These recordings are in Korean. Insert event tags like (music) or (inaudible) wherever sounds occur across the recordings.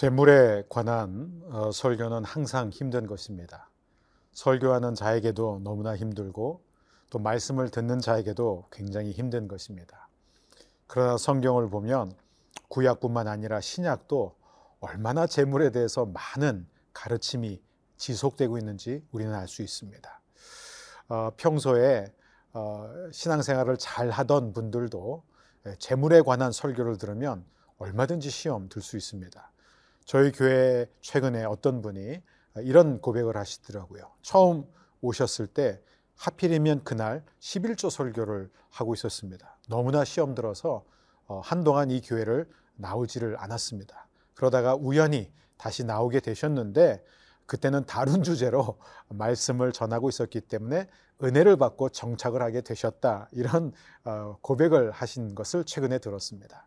재물에 관한 어, 설교는 항상 힘든 것입니다. 설교하는 자에게도 너무나 힘들고 또 말씀을 듣는 자에게도 굉장히 힘든 것입니다. 그러나 성경을 보면 구약뿐만 아니라 신약도 얼마나 재물에 대해서 많은 가르침이 지속되고 있는지 우리는 알 수 있습니다. 어, 평소에 어, 신앙생활을 잘 하던 분들도 재물에 관한 설교를 들으면 얼마든지 시험 들 수 있습니다. 저희 교회 최근에 어떤 분이 이런 고백을 하시더라고요. 처음 오셨을 때 하필이면 그날 11조 설교를 하고 있었습니다. 너무나 시험 들어서 어, 한동안 이 교회를 나오지를 않았습니다. 그러다가 우연히 다시 나오게 되셨는데 그때는 다른 (laughs) 주제로 말씀을 전하고 있었기 때문에 은혜를 받고 정착을 하게 되셨다. 이런 어, 고백을 하신 것을 최근에 들었습니다.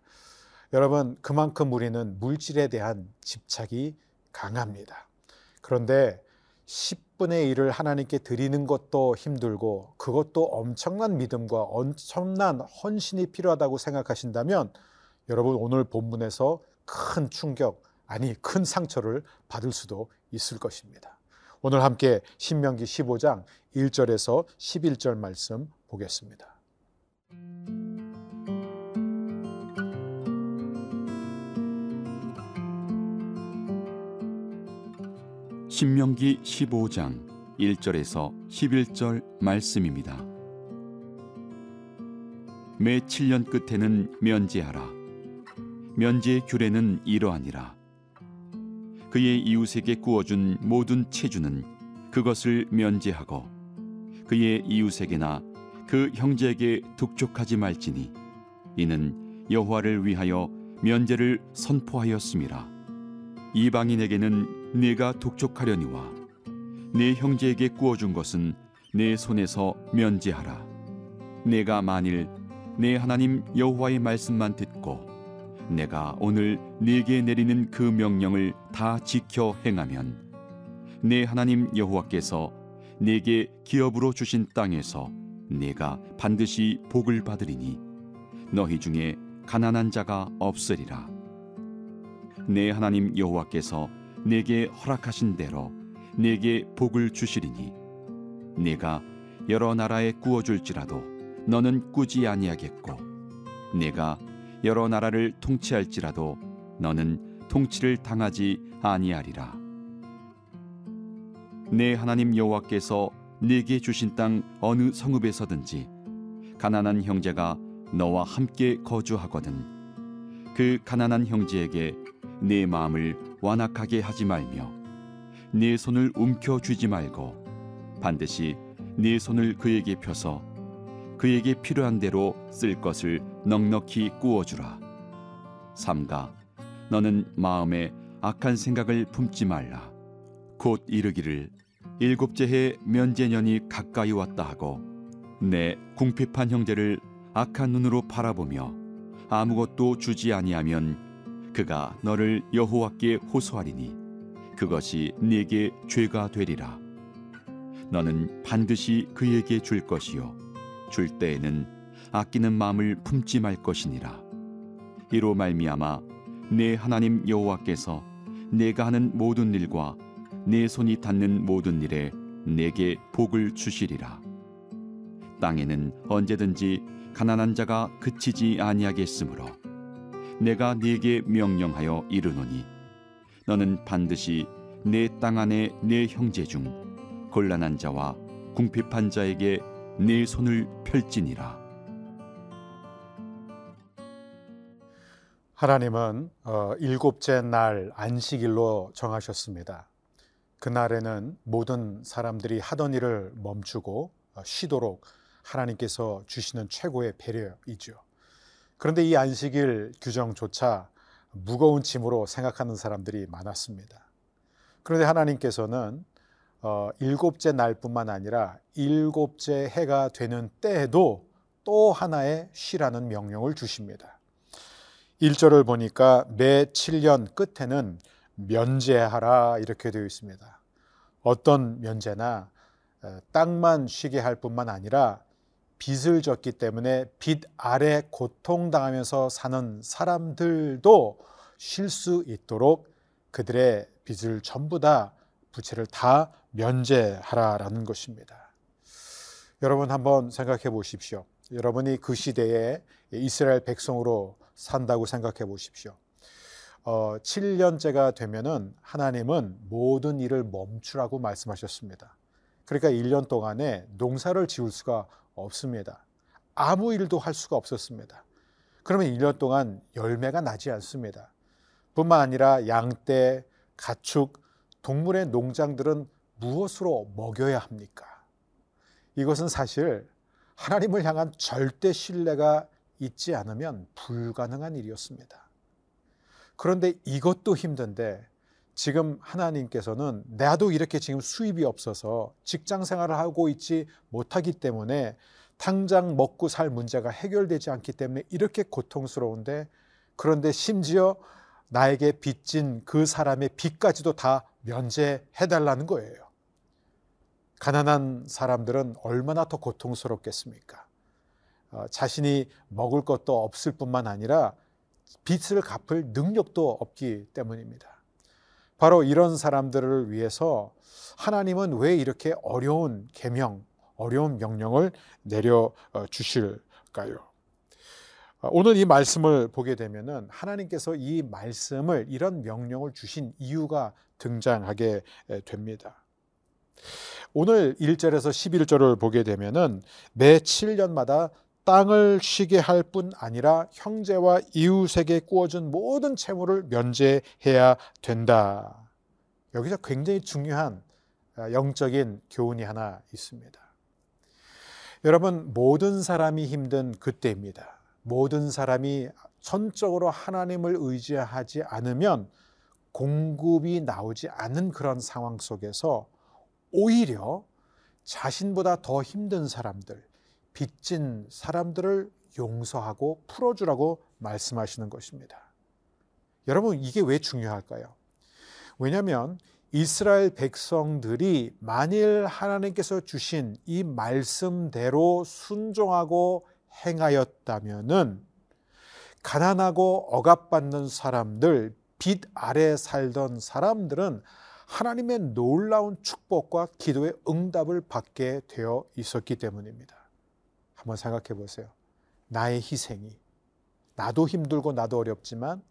여러분, 그만큼 우리는 물질에 대한 집착이 강합니다. 그런데 10분의 1을 하나님께 드리는 것도 힘들고 그것도 엄청난 믿음과 엄청난 헌신이 필요하다고 생각하신다면 여러분 오늘 본문에서 큰 충격, 아니 큰 상처를 받을 수도 있을 것입니다. 오늘 함께 신명기 15장 1절에서 11절 말씀 보겠습니다. 신명기 15장 1절에서 11절 말씀입니다. 매 7년 끝에는 면제하라. 면제의 규례는 이러하니라. 그의 이웃에게 구워준 모든 체주는 그것을 면제하고 그의 이웃에게나 그 형제에게 독촉하지 말지니 이는 여호와를 위하여 면제를 선포하였음이라. 이방인에게는 네가 독촉하려니와 네 형제에게 구워준 것은 내 손에서 면제하라. 내가 만일 내 하나님 여호와의 말씀만 듣고 내가 오늘 네게 내리는 그 명령을 다 지켜 행하면 내 하나님 여호와께서 네게 기업으로 주신 땅에서 네가 반드시 복을 받으리니 너희 중에 가난한 자가 없으리라. 내 하나님 여호와께서 내게 허락하신 대로 내게 복을 주시리니 내가 여러 나라에 구워줄지라도 너는 꾸지 아니하겠고 내가 여러 나라를 통치할지라도 너는 통치를 당하지 아니하리라. 내 하나님 여호와께서 네게 주신 땅 어느 성읍에서든지 가난한 형제가 너와 함께 거주하거든 그 가난한 형제에게 내 마음을 완악하게 하지 말며 네 손을 움켜 쥐지 말고 반드시 네 손을 그에게 펴서 그에게 필요한 대로 쓸 것을 넉넉히 구워 주라. 삼가 너는 마음에 악한 생각을 품지 말라. 곧 이르기를 일곱째 해 면제년이 가까이 왔다 하고 내 궁핍한 형제를 악한 눈으로 바라보며 아무것도 주지 아니하면 그가 너를 여호와께 호소하리니 그것이 네게 죄가 되리라. 너는 반드시 그에게 줄 것이요. 줄 때에는 아끼는 마음을 품지 말 것이니라. 이로 말미암아 내 하나님 여호와께서 내가 하는 모든 일과 내 손이 닿는 모든 일에 내게 복을 주시리라. 땅에는 언제든지 가난한 자가 그치지 아니하겠으므로 내가 네게 명령하여 이르노니 너는 반드시 내 땅 안에 내 형제 중 곤란한 자와 궁핍한 자에게 네 손을 펼지니라. 하나님은 어, 일곱째 날 안식일로 정하셨습니다. 그날에는 모든 사람들이 하던 일을 멈추고 어, 쉬도록 하나님께서 주시는 최고의 배려이죠. 그런데 이 안식일 규정조차 무거운 짐으로 생각하는 사람들이 많았습니다. 그런데 하나님께서는 어, 일곱째 날뿐만 아니라 일곱째 해가 되는 때에도 또 하나의 쉬라는 명령을 주십니다. 1절을 보니까 매 7년 끝에는 면제하라 이렇게 되어 있습니다. 어떤 면제나 땅만 쉬게 할 뿐만 아니라 빚을 졌기 때문에 빚 아래 고통당하면서 사는 사람들도 쉴 수 있도록 그들의 빚을 전부 다 부채를 다 면제하라라는 것입니다. 여러분 한번 생각해 보십시오. 여러분이 그 시대에 이스라엘 백성으로 산다고 생각해 보십시오. 어, 7년째가 되면은 하나님은 모든 일을 멈추라고 말씀하셨습니다. 그러니까 1년 동안에 농사를 지을 수가 없습니다. 아무 일도 할 수가 없었습니다. 그러면 1년 동안 열매가 나지 않습니다. 뿐만 아니라 양떼, 가축, 동물의 농장들은 무엇으로 먹여야 합니까? 이것은 사실 하나님을 향한 절대 신뢰가 있지 않으면 불가능한 일이었습니다. 그런데 이것도 힘든데 지금 하나님께서는 나도 이렇게 지금 수입이 없어서 직장 생활을 하고 있지 못하기 때문에 당장 먹고 살 문제가 해결되지 않기 때문에 이렇게 고통스러운데 그런데 심지어 나에게 빚진 그 사람의 빚까지도 다 면제해 달라는 거예요. 가난한 사람들은 얼마나 더 고통스럽겠습니까? 어, 자신이 먹을 것도 없을 뿐만 아니라 빚을 갚을 능력도 없기 때문입니다. 바로 이런 사람들을 위해서 하나님은 왜 이렇게 어려운 계명, 어려운 명령을 내려 어, 주실까요? 어, 오늘 이 말씀을 보게 되면은 하나님께서 이 말씀을 이런 명령을 주신 이유가 등장하게 됩니다. 오늘 1절에서 11절을 보게 되면은 매 7년마다 땅을 쉬게 할 뿐 아니라 형제와 이웃에게 꾸어준 모든 채무를 면제해야 된다. 여기서 굉장히 중요한 어, 영적인 교훈이 하나 있습니다. 여러분, 모든 사람이 힘든 그때입니다. 모든 사람이 전적으로 하나님을 의지하지 않으면 공급이 나오지 않은 그런 상황 속에서 오히려 자신보다 더 힘든 사람들, 빚진 사람들을 용서하고 풀어주라고 말씀하시는 것입니다. 여러분, 이게 왜 중요할까요? 왜냐하면 이스라엘 백성들이 만일 하나님께서 주신 이 말씀대로 순종하고 행하였다면은 가난하고 억압받는 사람들, 빛 아래 살던 사람들은 하나님의 놀라운 축복과 기도의 응답을 받게 되어 있었기 때문입니다. 한번 생각해 보세요. 나의 희생이 나도 힘들고 나도 어렵지만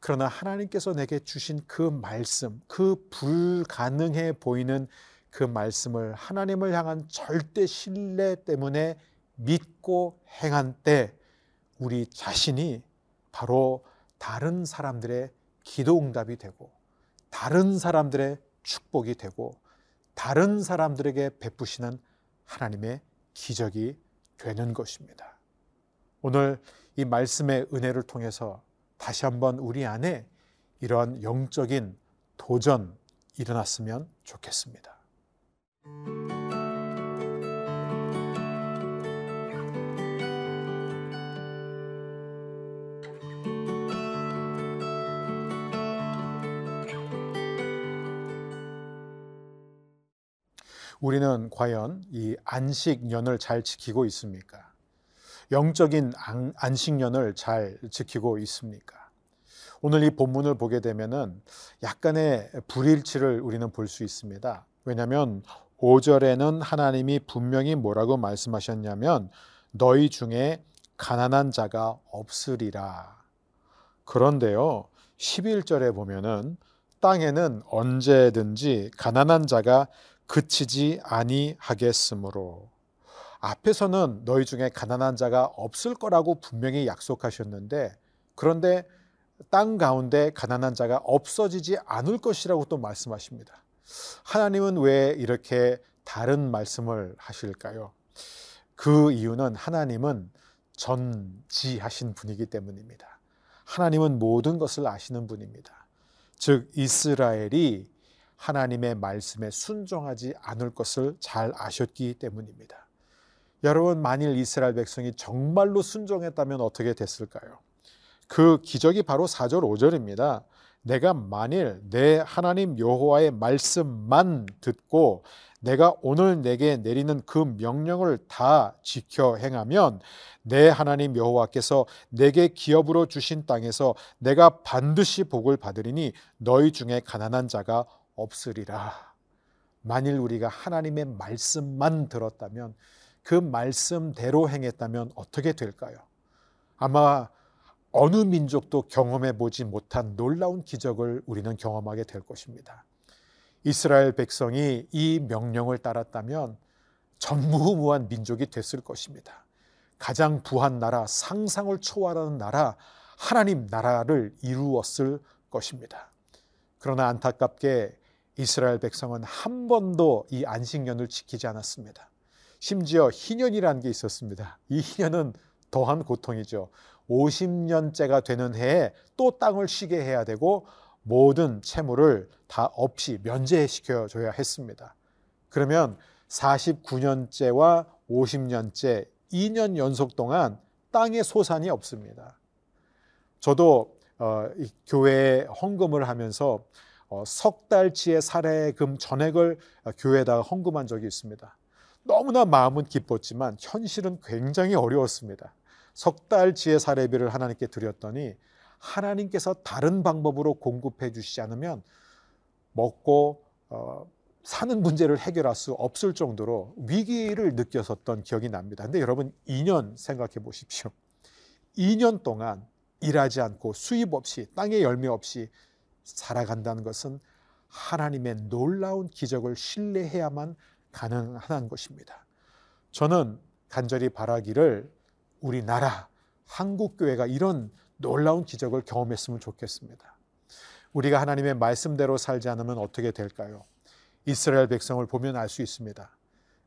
그러나 하나님께서 내게 주신 그 말씀, 그 불가능해 보이는 그 말씀을 하나님을 향한 절대 신뢰 때문에 믿고 행한 때 우리 자신이 바로 다른 사람들의 기도 응답이 되고 다른 사람들의 축복이 되고 다른 사람들에게 베푸시는 하나님의 기적이 되는 것입니다. 오늘 이 말씀의 은혜를 통해서 다시 한번 우리 안에 이러한 영적인 도전 일어났으면 좋겠습니다. 우리는 과연 이 안식년을 잘 지키고 있습니까? 영적인 안식년을 잘 지키고 있습니까? 오늘 이 본문을 보게 되면은 약간의 불일치를 우리는 볼 수 있습니다. 왜냐하면 5절에는 하나님이 분명히 뭐라고 말씀하셨냐면 너희 중에 가난한 자가 없으리라. 그런데요. 11절에 보면은 땅에는 언제든지 가난한 자가 그치지 아니하겠으므로 앞에서는 너희 중에 가난한 자가 없을 거라고 분명히 약속하셨는데 그런데 땅 가운데 가난한 자가 없어지지 않을 것이라고 또 말씀하십니다. 하나님은 왜 이렇게 다른 말씀을 하실까요? 그 이유는 하나님은 전지하신 분이기 때문입니다. 하나님은 모든 것을 아시는 분입니다. 즉 이스라엘이 하나님의 말씀에 순종하지 않을 것을 잘 아셨기 때문입니다. 여러분, 만일 이스라엘 백성이 정말로 순종했다면 어떻게 됐을까요? 그 기적이 바로 4절, 5절입니다. 내가 만일 내 하나님 여호와의 말씀만 듣고 내가 오늘 내게 내리는 그 명령을 다 지켜 행하면 내 하나님 여호와께서 내게 기업으로 주신 땅에서 내가 반드시 복을 받으리니 너희 중에 가난한 자가 없으리라. 만일 우리가 하나님의 말씀만 들었다면 그 말씀대로 행했다면 어떻게 될까요? 아마 어느 민족도 경험해 보지 못한 놀라운 기적을 우리는 경험하게 될 것입니다. 이스라엘 백성이 이 명령을 따랐다면 전무후무한 민족이 됐을 것입니다. 가장 부한 나라, 상상을 초월하는 나라, 하나님 나라를 이루었을 것입니다. 그러나 안타깝게 이스라엘 백성은 한 번도 이 안식년을 지키지 않았습니다. 심지어 희년이라는 게 있었습니다. 이 희년은 더한 고통이죠. 50년째가 되는 해에 또 땅을 쉬게 해야 되고 모든 채무를 다 없이 면제시켜 줘야 했습니다. 그러면 49년째와 50년째 2년 연속 동안 땅의 소산이 없습니다. 저도 어, 교회에 헌금을 하면서 어, 석 달치의 사례금 전액을 교회에다가 헌금한 적이 있습니다. 너무나 마음은 기뻤지만 현실은 굉장히 어려웠습니다. 석 달치의 사례비를 하나님께 드렸더니 하나님께서 다른 방법으로 공급해 주시지 않으면 먹고 어, 사는 문제를 해결할 수 없을 정도로 위기를 느꼈었던 기억이 납니다. 근데 여러분 2년 생각해 보십시오. 2년 동안 일하지 않고 수입 없이 땅에 열매 없이 살아간다는 것은 하나님의 놀라운 기적을 신뢰해야만 가능한 것입니다. 저는 간절히 바라기를 우리나라 한국 교회가 이런 놀라운 기적을 경험했으면 좋겠습니다. 우리가 하나님의 말씀대로 살지 않으면 어떻게 될까요? 이스라엘 백성을 보면 알 수 있습니다.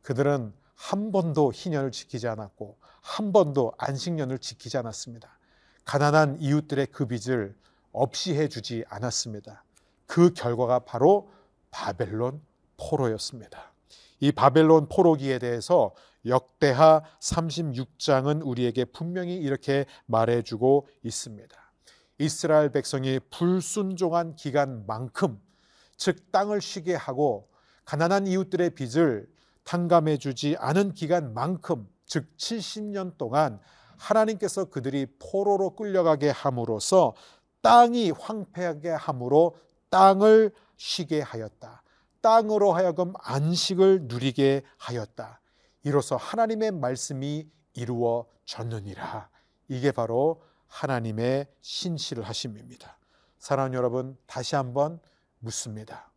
그들은 한 번도 희년을 지키지 않았고 한 번도 안식년을 지키지 않았습니다. 가난한 이웃들의 그 빚을 없이 해주지 않았습니다. 그 결과가 바로 바벨론 포로였습니다. 이 바벨론 포로기에 대해서 역대하 36장은 우리에게 분명히 이렇게 말해주고 있습니다. 이스라엘 백성이 불순종한 기간만큼 즉 땅을 쉬게 하고 가난한 이웃들의 빚을 탕감해 주지 않은 기간만큼 즉 70년 동안 하나님께서 그들이 포로로 끌려가게 함으로써 땅이 황폐하게 함으로 땅을 쉬게 하였다. 땅으로 하여금 안식을 누리게 하였다. 이로써 하나님의 말씀이 이루어졌느니라. 이게 바로 하나님의 신실을 하심입니다. 사랑하는 여러분, 다시 한번 묻습니다.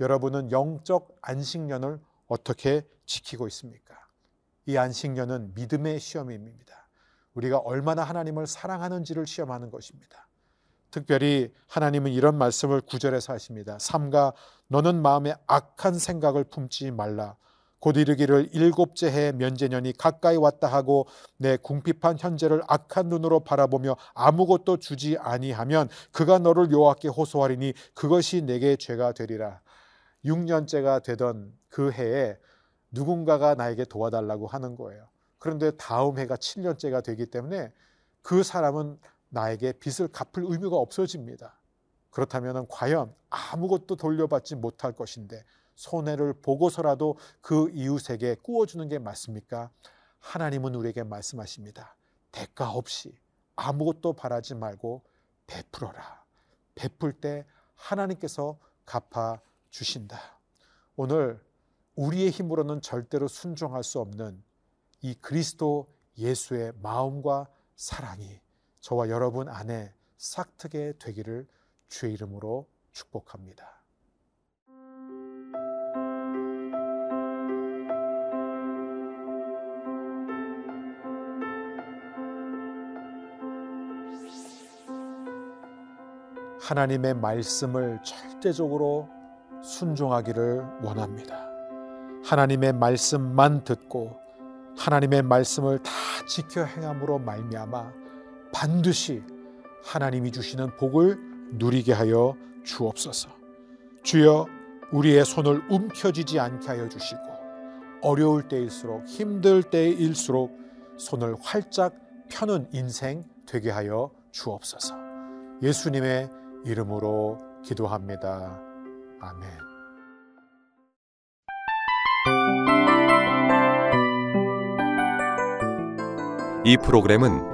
여러분은 영적 안식년을 어떻게 지키고 있습니까? 이 안식년은 믿음의 시험입니다. 우리가 얼마나 하나님을 사랑하는지를 시험하는 것입니다. 특별히 하나님은 이런 말씀을 구절에서 하십니다. 삼가 너는 마음에 악한 생각을 품지 말라. 곧 이르기를 일곱째 해 면제년이 가까이 왔다 하고 내 궁핍한 현재를 악한 눈으로 바라보며 아무것도 주지 아니하면 그가 너를 여호와께 호소하리니 그것이 내게 죄가 되리라. 6년째가 되던 그 해에 누군가가 나에게 도와달라고 하는 거예요. 그런데 다음 해가 7년째가 되기 때문에 그 사람은 나에게 빚을 갚을 의무가 없어집니다. 그렇다면 과연 아무것도 돌려받지 못할 것인데 손해를 보고서라도 그 이웃에게 꾸어주는 게 맞습니까? 하나님은 우리에게 말씀하십니다. 대가 없이 아무것도 바라지 말고 베풀어라. 베풀 때 하나님께서 갚아 주신다. 오늘 우리의 힘으로는 절대로 순종할 수 없는 이 그리스도 예수의 마음과 사랑이 저와 여러분 안에 싹트게 되기를 주의 이름으로 축복합니다. 하나님의 말씀을 절대적으로 순종하기를 원합니다. 하나님의 말씀만 듣고 하나님의 말씀을 다 지켜 행함으로 말미암아 반드시 하나님이 주시는 복을 누리게 하여 주옵소서. 주여 우리의 손을 움켜쥐지 않게 하여 주시고 어려울 때일수록 힘들 때일수록 손을 활짝 펴는 인생 되게 하여 주옵소서. 예수님의 이름으로 기도합니다. 아멘. 이 프로그램은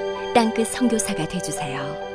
땅끝 선교사가 되주세요.